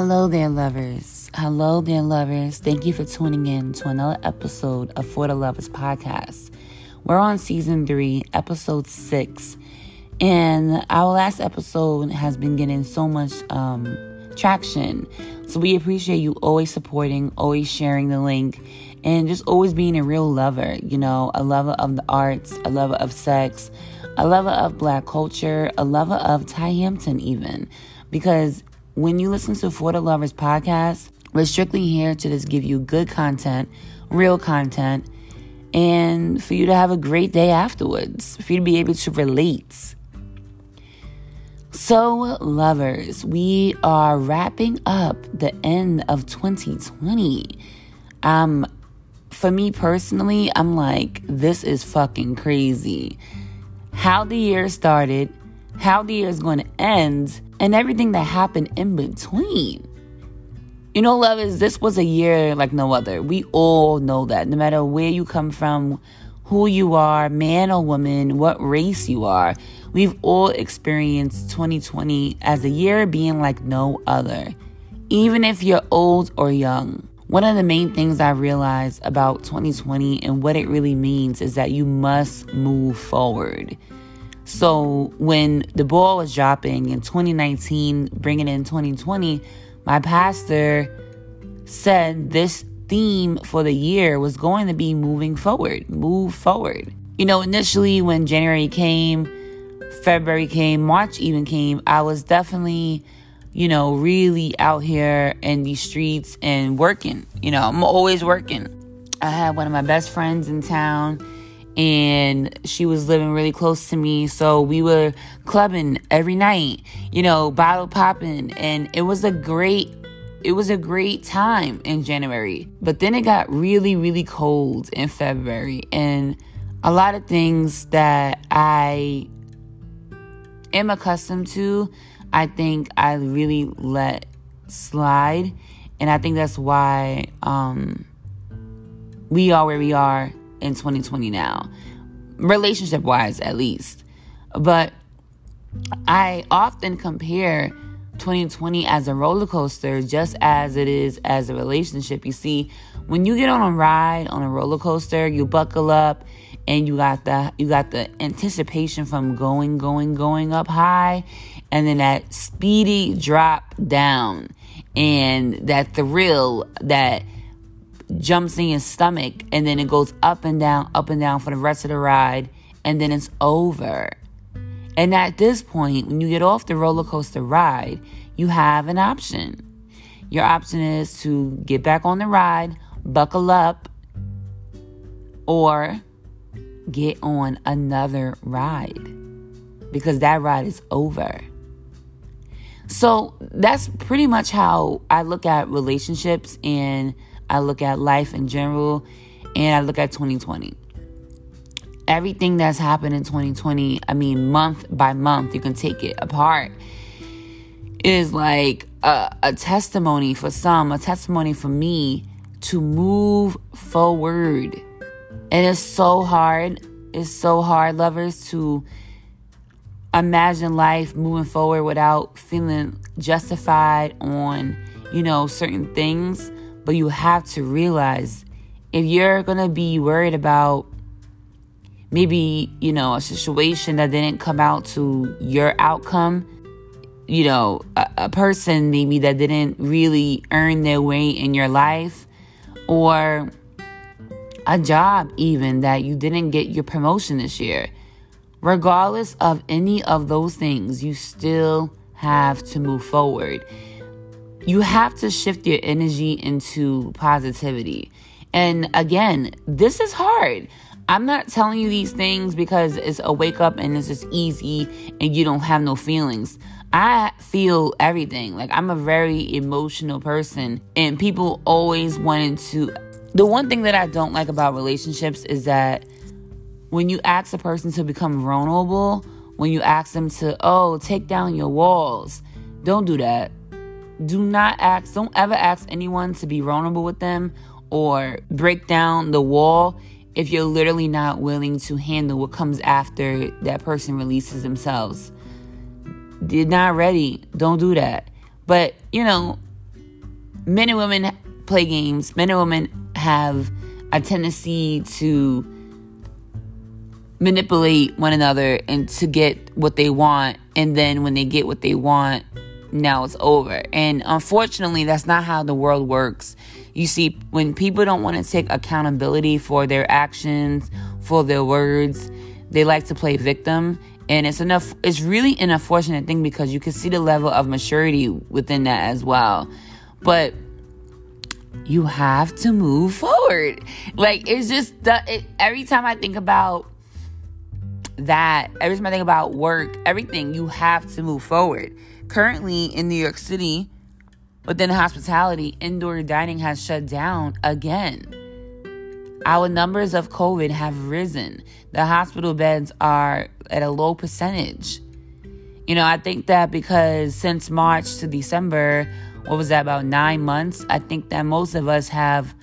Hello there, lovers. Hello there, lovers. Thank you for tuning in to another episode of For the Lovers podcast. We're on season three, episode six, and our last episode has been getting so much um, traction. So we appreciate you always supporting, always sharing the link, and just always being a real lover. You know, a lover of the arts, a lover of sex, a lover of black culture, a lover of Tiy Hampton, even. Because when you listen to For the Lovers podcast, we're strictly here to just give you good content, real content, and for you to have a great day afterwards, for you to be able to relate. So, lovers, we are wrapping up the end of 2020. Um, for me personally, I'm like, this is fucking crazy. How the year started, how the year is going to end, and everything that happened in between. You know, lovers, this was a year like no other. We all know that. No matter where you come from, who you are, man or woman, what race you are, we've all experienced 2020 as a year being like no other. Even if you're old or young. One of the main things I realized about 2020 and what it really means is that you must move forward. So when the ball was dropping in 2019, bringing in 2020, my pastor said this theme for the year was going to be moving forward, move forward. You know, initially when January came, February came, March even came, I was definitely, you know, really out here in these streets and working. You know, I'm always working. I had one of my best friends in town and she was living really close to me. So we were clubbing every night, you know, bottle popping, and it was a great it was a great time in January. But then it got really, really cold in February, and a lot of things that I am accustomed to, I think I really let slide, and I think that's why um, we are where we are in 2020 now, relationship wise, at least. But I often compare 2020 as a roller coaster just as it is as a relationship. You see, when you get on a ride on a roller coaster, you buckle up and you got the you got the anticipation from going going going up high and then that speedy drop down and that thrill that jumps in your stomach and then it goes up and down, up and down for the rest of the ride, and then it's over. And at this point, when you get off the roller coaster ride, you have an option. Your option is to get back on the ride, buckle up, or get on another ride because that ride is over. So that's pretty much how I look at relationships and I look at life in general, and I look at 2020. Everything that's happened in 2020, I mean, month by month, you can take it apart, is like a, a testimony for some, a testimony for me to move forward. And it's so hard. It's so hard, lovers, to imagine life moving forward without feeling justified on, you know, certain things. But you have to realize if you're going to be worried about maybe, you know, a situation that didn't come out to your outcome, you know, a, a, person maybe that didn't really earn their way in your life, or a job even that you didn't get your promotion this year. Regardless of any of those things, you still have to move forward you have to shift your energy into positivity. And again, this is hard. I'm not telling you these things because it's a wake up and it's just easy and you don't have no feelings. I feel everything. Like I'm a very emotional person and people always wanted to the one thing that I don't like about relationships is that when you ask a person to become vulnerable, when you ask them to, oh, take down your walls, don't do that do not ask, don't ever ask anyone to be vulnerable with them or break down the wall if you're literally not willing to handle what comes after that person releases themselves. You're not ready. Don't do that. But, you know, men and women play games. Men and women have a tendency to manipulate one another and to get what they want. And then when they get what they want, now it's over. And unfortunately, that's not how the world works. You see, when people don't want to take accountability for their actions, for their words, they like to play victim. And it's enough it's really an unfortunate thing because you can see the level of maturity within that as well. But you have to move forward. Like it's just the, it, every time I think about that, every time I think about work, everything, you have to move forward. Currently in New York City, within hospitality, indoor dining has shut down again. Our numbers of COVID have risen. The hospital beds are at a low percentage. You know, I think that because since March to December, what was that, about nine months? I think that most of us have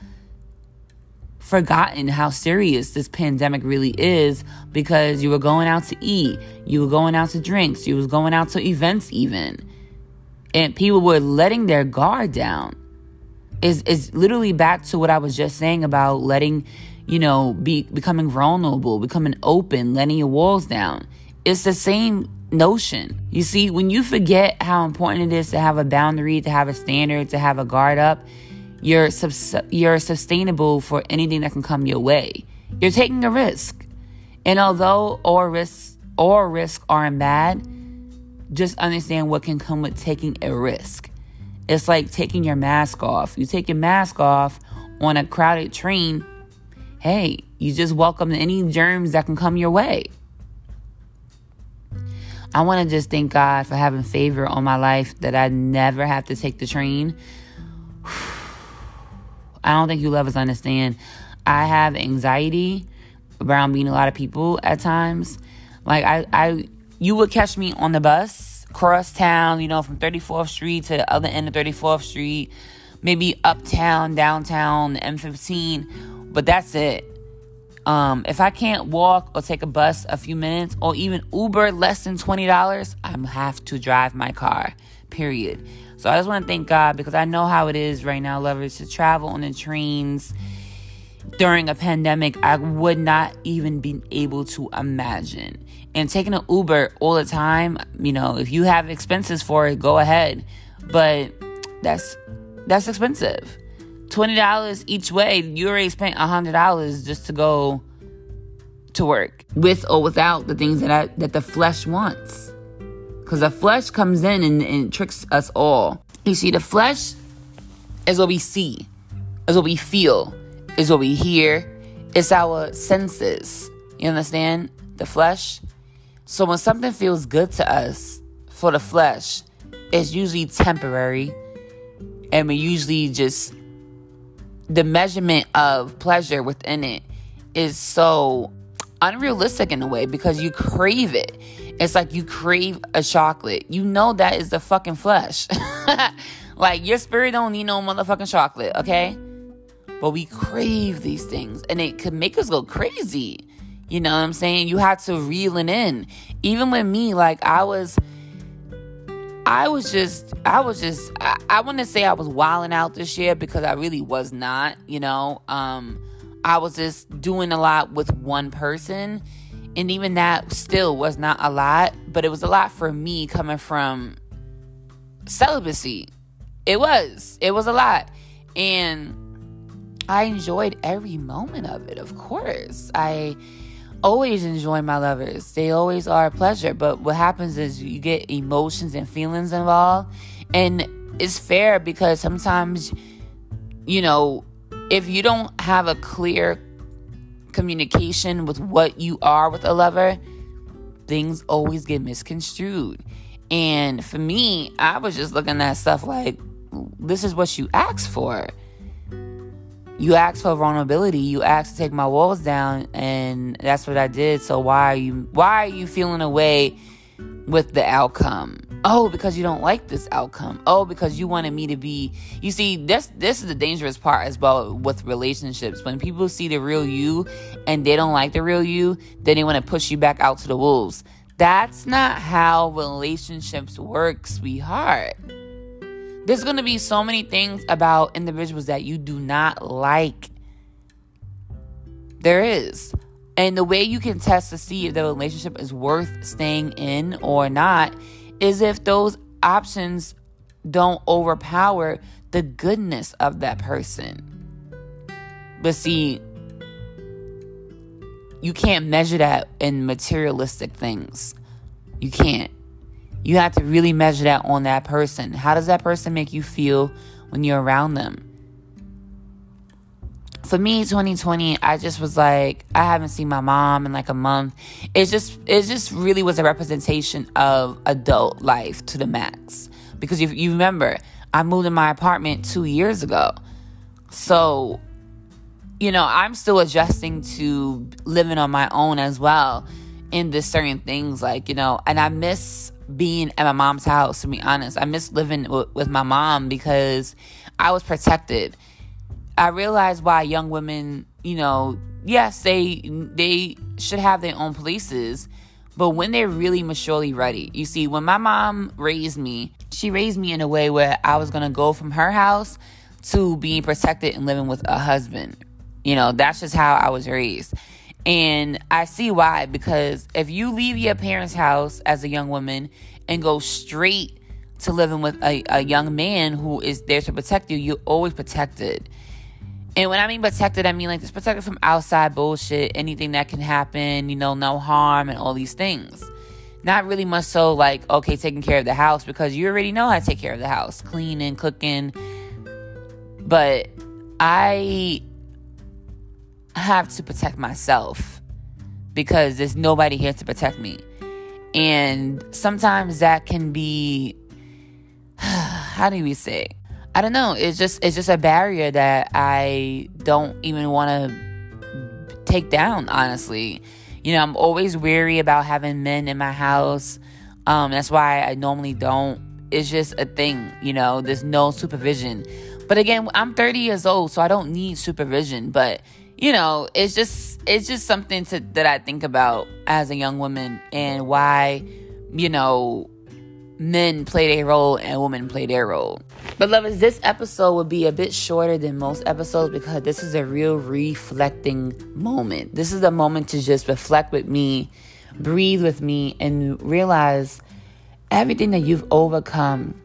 forgotten how serious this pandemic really is because you were going out to eat, you were going out to drinks, you was going out to events even. And people were letting their guard down. Is is literally back to what I was just saying about letting, you know, be becoming vulnerable, becoming open, letting your walls down. It's the same notion. You see, when you forget how important it is to have a boundary, to have a standard, to have a guard up, you're subs- you're sustainable for anything that can come your way. You're taking a risk. And although all risks all risks aren't bad, just understand what can come with taking a risk. It's like taking your mask off. You take your mask off on a crowded train, hey, you just welcome any germs that can come your way. I want to just thank God for having favor on my life that I never have to take the train. I don't think you lovers understand. I have anxiety around meeting a lot of people at times. Like I, I, you would catch me on the bus cross town, you know, from 34th Street to the other end of 34th Street, maybe uptown, downtown, M15, but that's it. Um, if I can't walk or take a bus a few minutes or even Uber less than $20, I have to drive my car, period. So I just want to thank God because I know how it is right now, lovers, to travel on the trains during a pandemic. I would not even be able to imagine. And taking an Uber all the time, you know, if you have expenses for it, go ahead. But that's that's expensive. Twenty dollars each way. You already spent hundred dollars just to go to work with or without the things that I, that the flesh wants. Because the flesh comes in and, and tricks us all. You see, the flesh is what we see, is what we feel, is what we hear. It's our senses. You understand? The flesh. So when something feels good to us for the flesh, it's usually temporary. And we usually just, the measurement of pleasure within it is so unrealistic in a way because you crave it. It's like you crave a chocolate. You know that is the fucking flesh. like your spirit don't need no motherfucking chocolate, okay? But we crave these things and it could make us go crazy. You know what I'm saying? You have to reel it in. Even with me, like I was I was just I was just I, I wouldn't say I was wilding out this year because I really was not, you know. Um I was just doing a lot with one person and even that still was not a lot, but it was a lot for me coming from celibacy. It was. It was a lot. And I enjoyed every moment of it, of course. I always enjoy my lovers. They always are a pleasure. But what happens is you get emotions and feelings involved. And it's fair because sometimes, you know, if you don't have a clear communication with what you are with a lover, things always get misconstrued. And for me, I was just looking at stuff like, this is what you asked for. You asked for vulnerability. You asked to take my walls down, and that's what I did. So why are you why are you feeling away with the outcome? Oh, because you don't like this outcome. Oh, because you wanted me to be. You see, this this is the dangerous part as well with relationships. When people see the real you and they don't like the real you, then they want to push you back out to the wolves. That's not how relationships work, sweetheart. There's going to be so many things about individuals that you do not like. There is. And the way you can test to see if the relationship is worth staying in or not is if those options don't overpower the goodness of that person. But see, you can't measure that in materialistic things. You can't. You have to really measure that on that person. How does that person make you feel when you're around them? For me, 2020, I just was like, I haven't seen my mom in like a month. It just, it just really was a representation of adult life to the max. Because if you remember, I moved in my apartment two years ago. So, you know, I'm still adjusting to living on my own as well into certain things. Like, you know, and I miss being at my mom's house, to be honest. I miss living w- with my mom because I was protected. I realized why young women, you know, yes, they they should have their own places, but when they're really maturely ready. You see, when my mom raised me, she raised me in a way where I was gonna go from her house to being protected and living with a husband. You know, that's just how I was raised. And I see why, because if you leave your parents' house as a young woman and go straight to living with a, a young man who is there to protect you, you're always protected. And when I mean protected, I mean like this protected from outside bullshit, anything that can happen, you know, no harm and all these things. Not really much so like, okay, taking care of the house because you already know how to take care of the house, cleaning, cooking. But I have to protect myself because there's nobody here to protect me. And sometimes that can be how do we say? I don't know. It's just it's just a barrier that I don't even want to take down, honestly. You know, I'm always weary about having men in my house. Um, that's why I normally don't. It's just a thing, you know, there's no supervision. But again, I'm 30 years old, so I don't need supervision. But you know, it's just it's just something to that I think about as a young woman and why, you know, men play their role and women play their role. But lovers, this episode will be a bit shorter than most episodes because this is a real reflecting moment. This is a moment to just reflect with me, breathe with me, and realize everything that you've overcome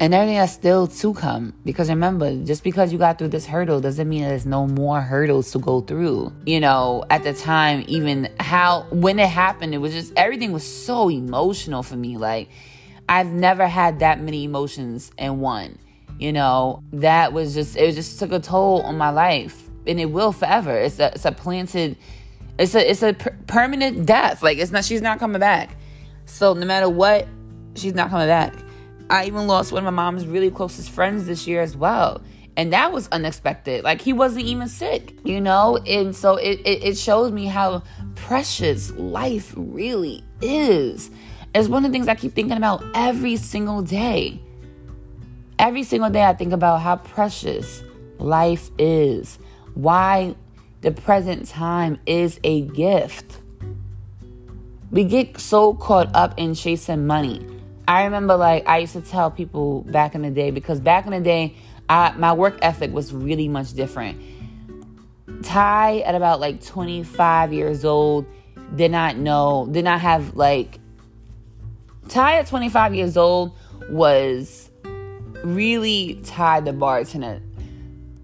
and everything that's still to come. Because remember, just because you got through this hurdle doesn't mean there's no more hurdles to go through. You know, at the time, even how, when it happened, it was just, everything was so emotional for me. Like, I've never had that many emotions in one. You know, that was just, it just took a toll on my life. And it will forever. It's a, it's a planted, it's a, it's a per- permanent death. Like, it's not, she's not coming back. So no matter what, she's not coming back. I even lost one of my mom's really closest friends this year as well. And that was unexpected. Like he wasn't even sick, you know? And so it, it, it shows me how precious life really is. It's one of the things I keep thinking about every single day. Every single day, I think about how precious life is, why the present time is a gift. We get so caught up in chasing money I remember like I used to tell people back in the day because back in the day, I, my work ethic was really much different. Tiy at about like 25 years old did not know, did not have like Tiy at 25 years old was really Tiy the bartender.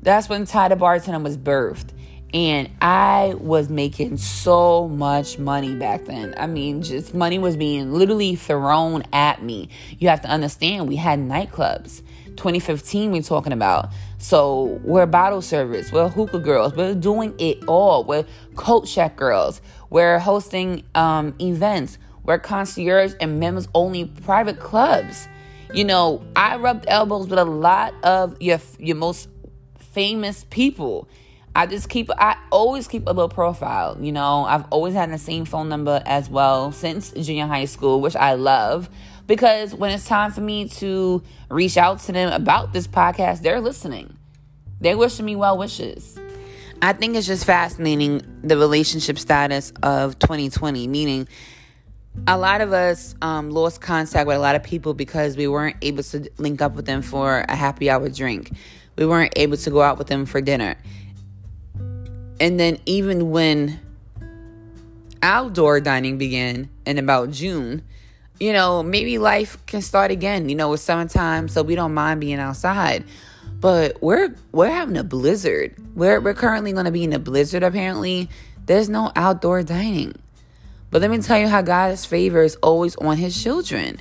That's when Tiy the bartender was birthed. And I was making so much money back then. I mean, just money was being literally thrown at me. You have to understand, we had nightclubs. 2015, we're talking about. So we're bottle service, we're hookah girls, we're doing it all. We're coat check girls, we're hosting um, events, we're concierge and members only private clubs. You know, I rubbed elbows with a lot of your your most famous people I just keep I always keep a little profile, you know. I've always had the same phone number as well since junior high school, which I love because when it's time for me to reach out to them about this podcast, they're listening. They're wishing me well wishes. I think it's just fascinating the relationship status of 2020, meaning a lot of us um, lost contact with a lot of people because we weren't able to link up with them for a happy hour drink. We weren't able to go out with them for dinner. And then, even when outdoor dining began in about June, you know, maybe life can start again. You know, it's summertime, so we don't mind being outside. But we're we're having a blizzard. We're we're currently going to be in a blizzard. Apparently, there's no outdoor dining. But let me tell you how God's favor is always on His children.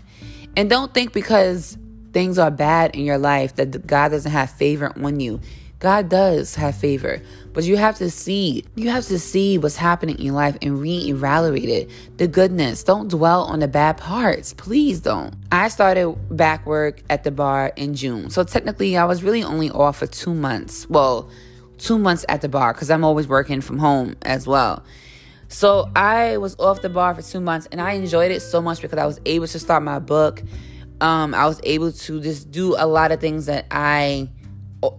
And don't think because things are bad in your life that God doesn't have favor on you. God does have favor, but you have to see, you have to see what's happening in your life and reevaluate it. The goodness. Don't dwell on the bad parts. Please don't. I started back work at the bar in June. So technically, I was really only off for two months. Well, two months at the bar because I'm always working from home as well. So I was off the bar for two months and I enjoyed it so much because I was able to start my book. Um, I was able to just do a lot of things that I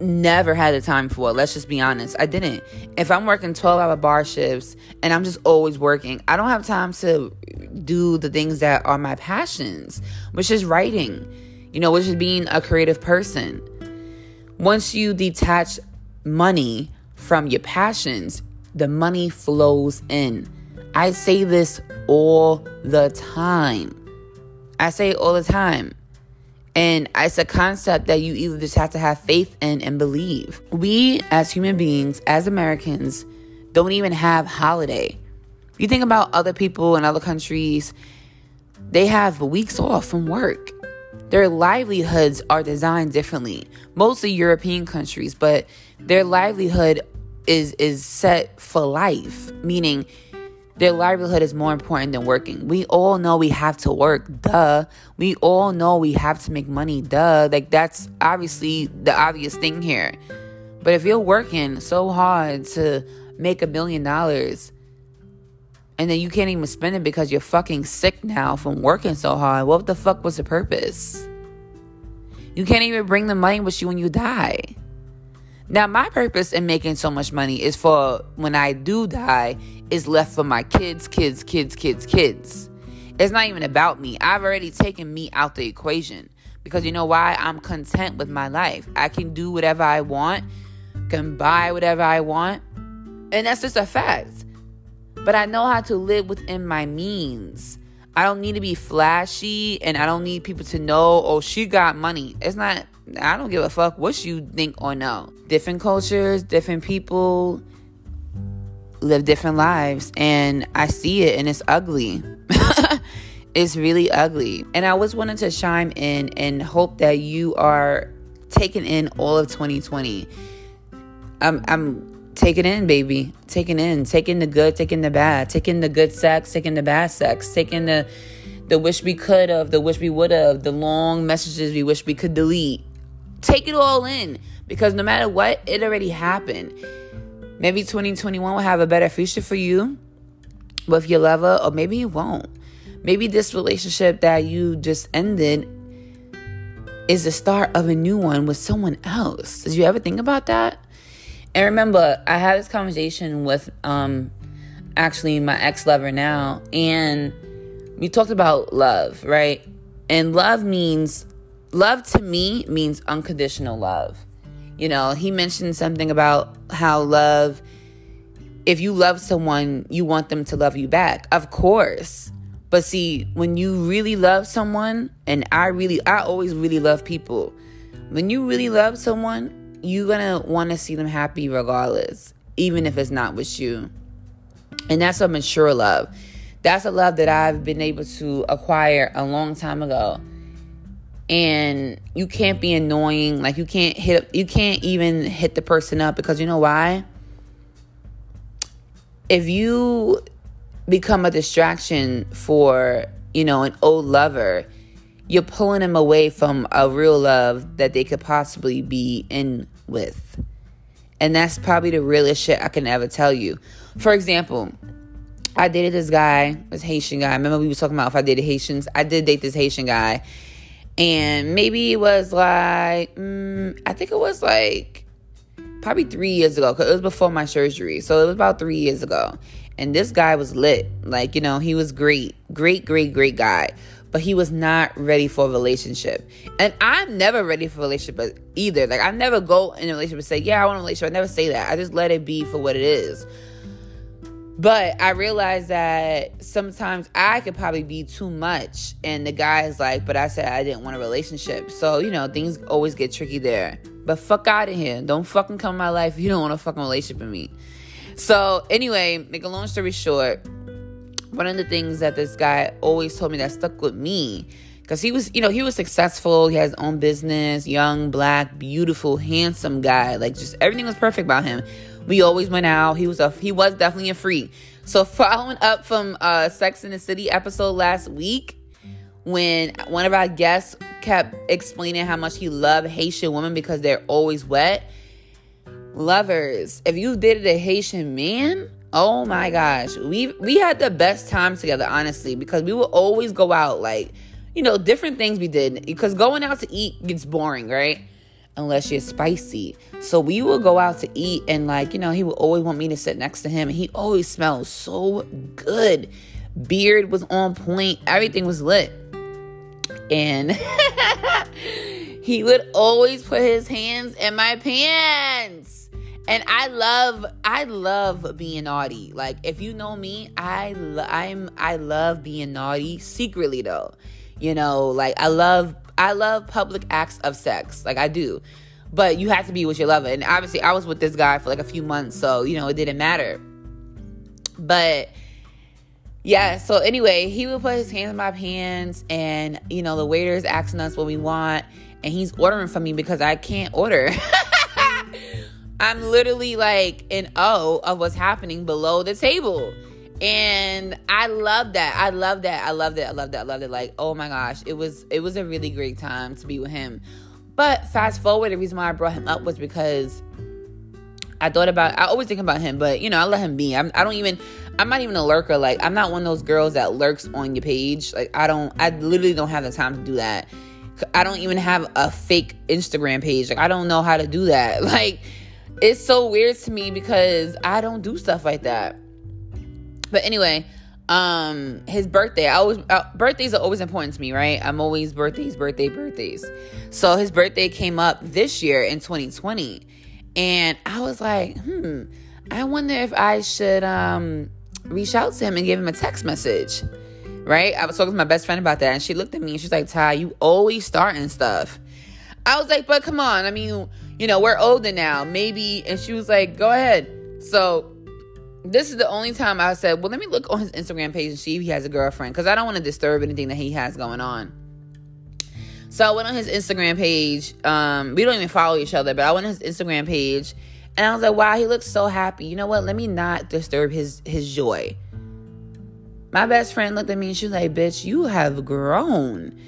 never had the time for. it. Let's just be honest. I didn't. If I'm working 12 hour bar shifts and I'm just always working, I don't have time to do the things that are my passions, which is writing, you know, which is being a creative person. Once you detach money from your passions, the money flows in. I say this all the time. I say it all the time. And it's a concept that you either just have to have faith in and believe. We, as human beings, as Americans, don't even have holiday. You think about other people in other countries, they have weeks off from work. Their livelihoods are designed differently. Mostly European countries, but their livelihood is is set for life, meaning their livelihood is more important than working. We all know we have to work, duh. We all know we have to make money, duh. Like that's obviously the obvious thing here. But if you're working so hard to make a million dollars and then you can't even spend it because you're fucking sick now from working so hard, what the fuck was the purpose? You can't even bring the money with you when you die. Now, my purpose in making so much money is for when I do die, is left for my kids, kids, kids, kids, kids. It's not even about me. I've already taken me out the equation because you know why? I'm content with my life. I can do whatever I want, can buy whatever I want, and that's just a fact. But I know how to live within my means. I don't need to be flashy and I don't need people to know, oh, she got money. It's not I don't give a fuck what you think or know. Different cultures, different people live different lives, and I see it, and it's ugly. it's really ugly. And I always wanted to chime in and hope that you are taking in all of 2020. I'm, I'm taking in, baby. Taking in, taking the good, taking the bad, taking the good sex, taking the bad sex, taking the the wish we could have, the wish we would have, the long messages we wish we could delete Take it all in because no matter what, it already happened. Maybe 2021 will have a better future for you with your lover, or maybe it won't. Maybe this relationship that you just ended is the start of a new one with someone else. Did you ever think about that? And remember, I had this conversation with um actually my ex-lover now, and we talked about love, right? And love means love to me means unconditional love. You know, he mentioned something about how love, if you love someone, you want them to love you back. Of course. But see, when you really love someone, and I really, I always really love people. When you really love someone, you're gonna wanna see them happy regardless, even if it's not with you. And that's a mature love. That's a love that I've been able to acquire a long time ago and you can't be annoying. Like you can't hit you can't even hit the person up because you know why? If you become a distraction for you know an old lover you're pulling them away from a real love that they could possibly be in with. And that's probably the realest shit i can ever tell you. For example i dated this guy this haitian guy. Remember we were talking about if i dated haitians? I did date this haitian guy and maybe it was like, mm, I think it was like probably three years ago because it was before my surgery. So it was about three years ago. And this guy was lit. Like, you know, he was great. Great, great, great guy. But he was not ready for a relationship. And I'm never ready for a relationship either. Like, I never go in a relationship and say, yeah, I want a relationship. I never say that. I just let it be for what it is. But I realized that sometimes I could probably be too much. And the guy is like, but I said I didn't want a relationship. So, you know, things always get tricky there. But fuck out of here. Don't fucking come in my life if you don't want a fucking relationship with me. So, anyway, make a long story short, one of the things that this guy always told me that stuck with me because he was you know he was successful he has his own business young black beautiful handsome guy like just everything was perfect about him we always went out. He was a he was definitely a freak. So following up from uh Sex in the City episode last week, when one of our guests kept explaining how much he loved Haitian women because they're always wet. Lovers, if you dated a Haitian man, oh my gosh, we we had the best time together, honestly, because we would always go out like, you know, different things we did. Because going out to eat gets boring, right? Unless you're spicy. So we would go out to eat and like, you know, he would always want me to sit next to him and he always smelled so good. Beard was on point, everything was lit. And he would always put his hands in my pants. And I love I love being naughty. Like if you know me, I lo- I'm I love being naughty secretly though. You know, like I love I love public acts of sex. Like I do. But you have to be with your lover. And obviously I was with this guy for like a few months, so you know, it didn't matter. But yeah, so anyway, he would put his hands in my pants and you know, the waiter's asking us what we want and he's ordering for me because I can't order. I'm literally like in awe of what's happening below the table. And I love that. I love that. I loved it. I loved it. I loved it. Like, oh my gosh, it was it was a really great time to be with him. But fast forward, the reason why I brought him up was because I thought about I always think about him, but you know, I let him be. I'm, I don't even I'm not even a lurker. Like I'm not one of those girls that lurks on your page. Like I don't I literally don't have the time to do that. I don't even have a fake Instagram page. Like I don't know how to do that. Like it's so weird to me because I don't do stuff like that. But anyway, um, his birthday. I always uh, birthdays are always important to me, right? I'm always birthdays, birthday, birthdays. So his birthday came up this year in 2020, and I was like, hmm, I wonder if I should um reach out to him and give him a text message. Right? I was talking to my best friend about that, and she looked at me and she's like, Tiy, you always starting stuff. I was like, but come on. I mean, you know, we're older now. Maybe. And she was like, go ahead. So this is the only time I said, well, let me look on his Instagram page and see if he has a girlfriend because I don't want to disturb anything that he has going on. So I went on his Instagram page. Um, we don't even follow each other, but I went on his Instagram page and I was like, wow, he looks so happy. You know what? Let me not disturb his his joy. My best friend looked at me and she was like, bitch, you have grown.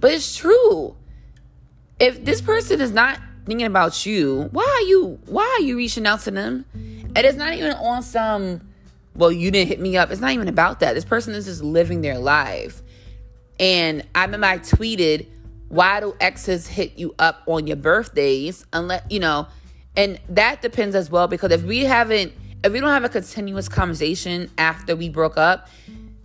But it's true. If this person is not thinking about you, why are you why are you reaching out to them? And it's not even on some, well, you didn't hit me up. It's not even about that. This person is just living their life. And I remember I tweeted, why do exes hit you up on your birthdays? Unless, you know, and that depends as well because if we haven't, if we don't have a continuous conversation after we broke up,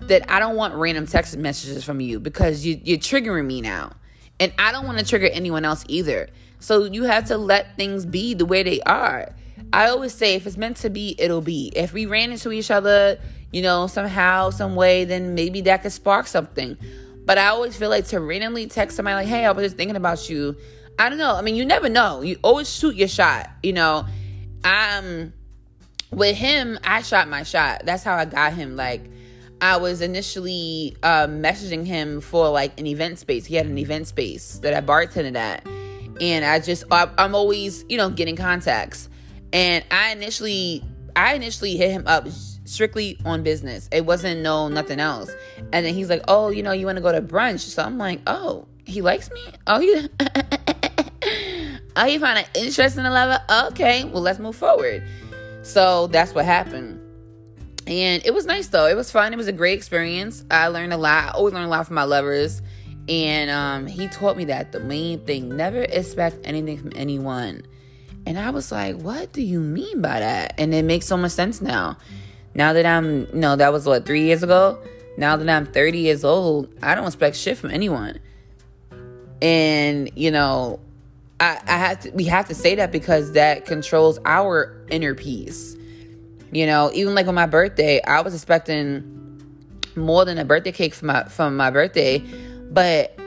that I don't want random text messages from you because you, you're triggering me now. And I don't want to trigger anyone else either. So you have to let things be the way they are. I always say if it's meant to be, it'll be. If we ran into each other, you know, somehow, some way, then maybe that could spark something. But I always feel like to randomly text somebody like, hey, I was just thinking about you. I don't know. I mean, you never know. You always shoot your shot, you know. Um with him, I shot my shot. That's how I got him. Like I was initially uh, messaging him for like an event space. He had an event space that I bartended at. And I just I'm always, you know, getting contacts. And I initially I initially hit him up strictly on business. It wasn't no nothing else. And then he's like, "Oh, you know, you want to go to brunch?" So I'm like, "Oh, he likes me? Oh, he Oh, you find it interesting level? Okay, well, let's move forward." So that's what happened. And it was nice though. It was fun. It was a great experience. I learned a lot. I always learn a lot from my lovers. And um, he taught me that the main thing never expect anything from anyone. And I was like, what do you mean by that? And it makes so much sense now. Now that I'm, you know, that was what, three years ago? Now that I'm 30 years old, I don't expect shit from anyone. And, you know, I, I have to, we have to say that because that controls our inner peace. You know, even like on my birthday, I was expecting more than a birthday cake from my from my birthday, but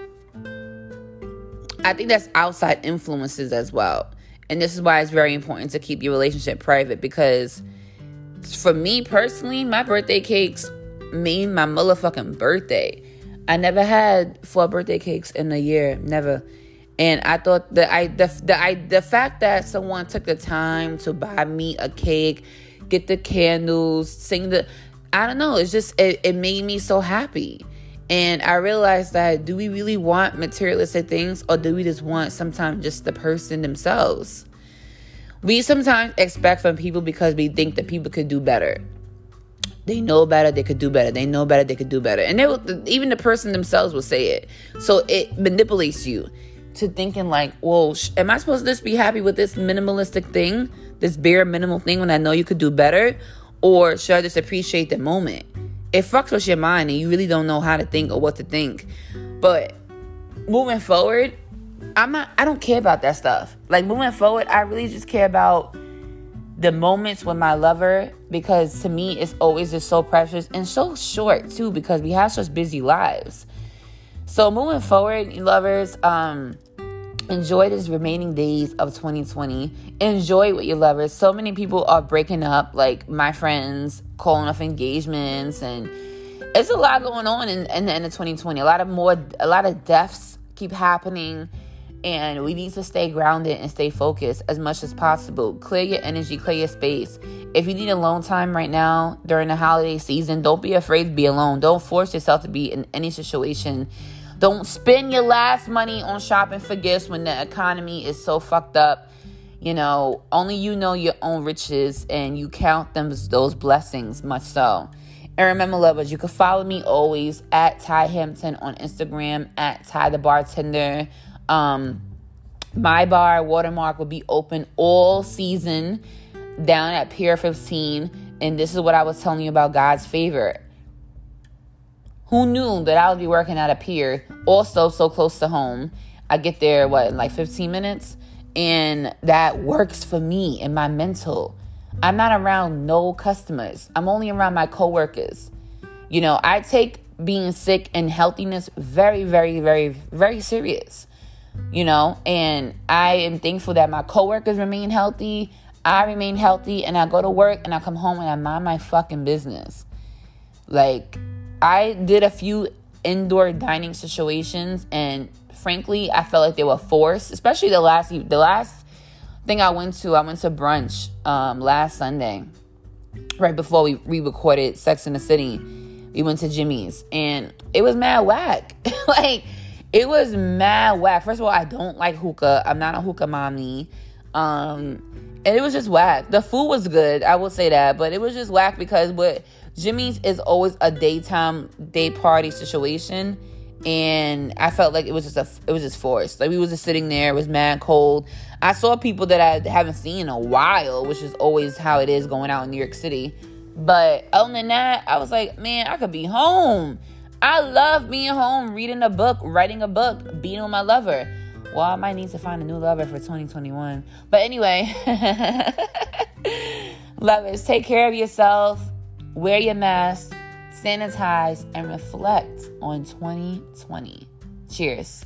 I think that's outside influences as well. And this is why it's very important to keep your relationship private because for me personally, my birthday cakes mean my motherfucking birthday. I never had four birthday cakes in a year, never. And I thought that I the the I the fact that someone took the time to buy me a cake, get the candles, sing the I don't know, it's just it, it made me so happy. And I realized that do we really want materialistic things or do we just want sometimes just the person themselves? We sometimes expect from people because we think that people could do better. They know better, they could do better. They know better, they could do better. And they will, even the person themselves will say it. So it manipulates you to thinking like, well, am I supposed to just be happy with this minimalistic thing, this bare minimal thing when I know you could do better? Or should I just appreciate the moment? It fucks with your mind and you really don't know how to think or what to think. But moving forward, I'm not I don't care about that stuff. Like moving forward, I really just care about the moments with my lover because to me it's always just so precious and so short too because we have such busy lives. So moving forward, lovers, um enjoy these remaining days of 2020. Enjoy with your lovers. So many people are breaking up, like my friends calling off engagements and it's a lot going on in, in the end of 2020. A lot of more a lot of deaths keep happening and we need to stay grounded and stay focused as much as possible. Clear your energy, clear your space. If you need alone time right now during the holiday season, don't be afraid to be alone. Don't force yourself to be in any situation. Don't spend your last money on shopping for gifts when the economy is so fucked up. You know, only you know your own riches and you count them as those blessings much so. And remember, lovers, you can follow me always at Tiy Hampton on Instagram, at Tiy the Bartender um, my bar watermark will be open all season down at Pier 15. And this is what I was telling you about God's favor. Who knew that I would be working at a pier, also so close to home? I get there, what, in like 15 minutes? And that works for me and my mental. I'm not around no customers, I'm only around my coworkers. You know, I take being sick and healthiness very, very, very, very serious you know, and I am thankful that my coworkers remain healthy. I remain healthy and I go to work and I come home and I mind my fucking business. Like, I did a few indoor dining situations and frankly, I felt like they were forced, especially the last the last thing I went to, I went to brunch um, last Sunday, right before we re-recorded Sex in the City. We went to Jimmy's and it was mad whack. like it was mad whack. First of all, I don't like hookah. I'm not a hookah mommy. Um, and it was just whack. The food was good, I will say that, but it was just whack because what Jimmy's is always a daytime day party situation, and I felt like it was just a it was just forced. Like we was just sitting there, it was mad cold. I saw people that I haven't seen in a while, which is always how it is going out in New York City. But other than that, I was like, man, I could be home. I love being home, reading a book, writing a book, being with my lover. Well, I might need to find a new lover for 2021. But anyway, lovers, take care of yourself, wear your mask, sanitize, and reflect on 2020. Cheers.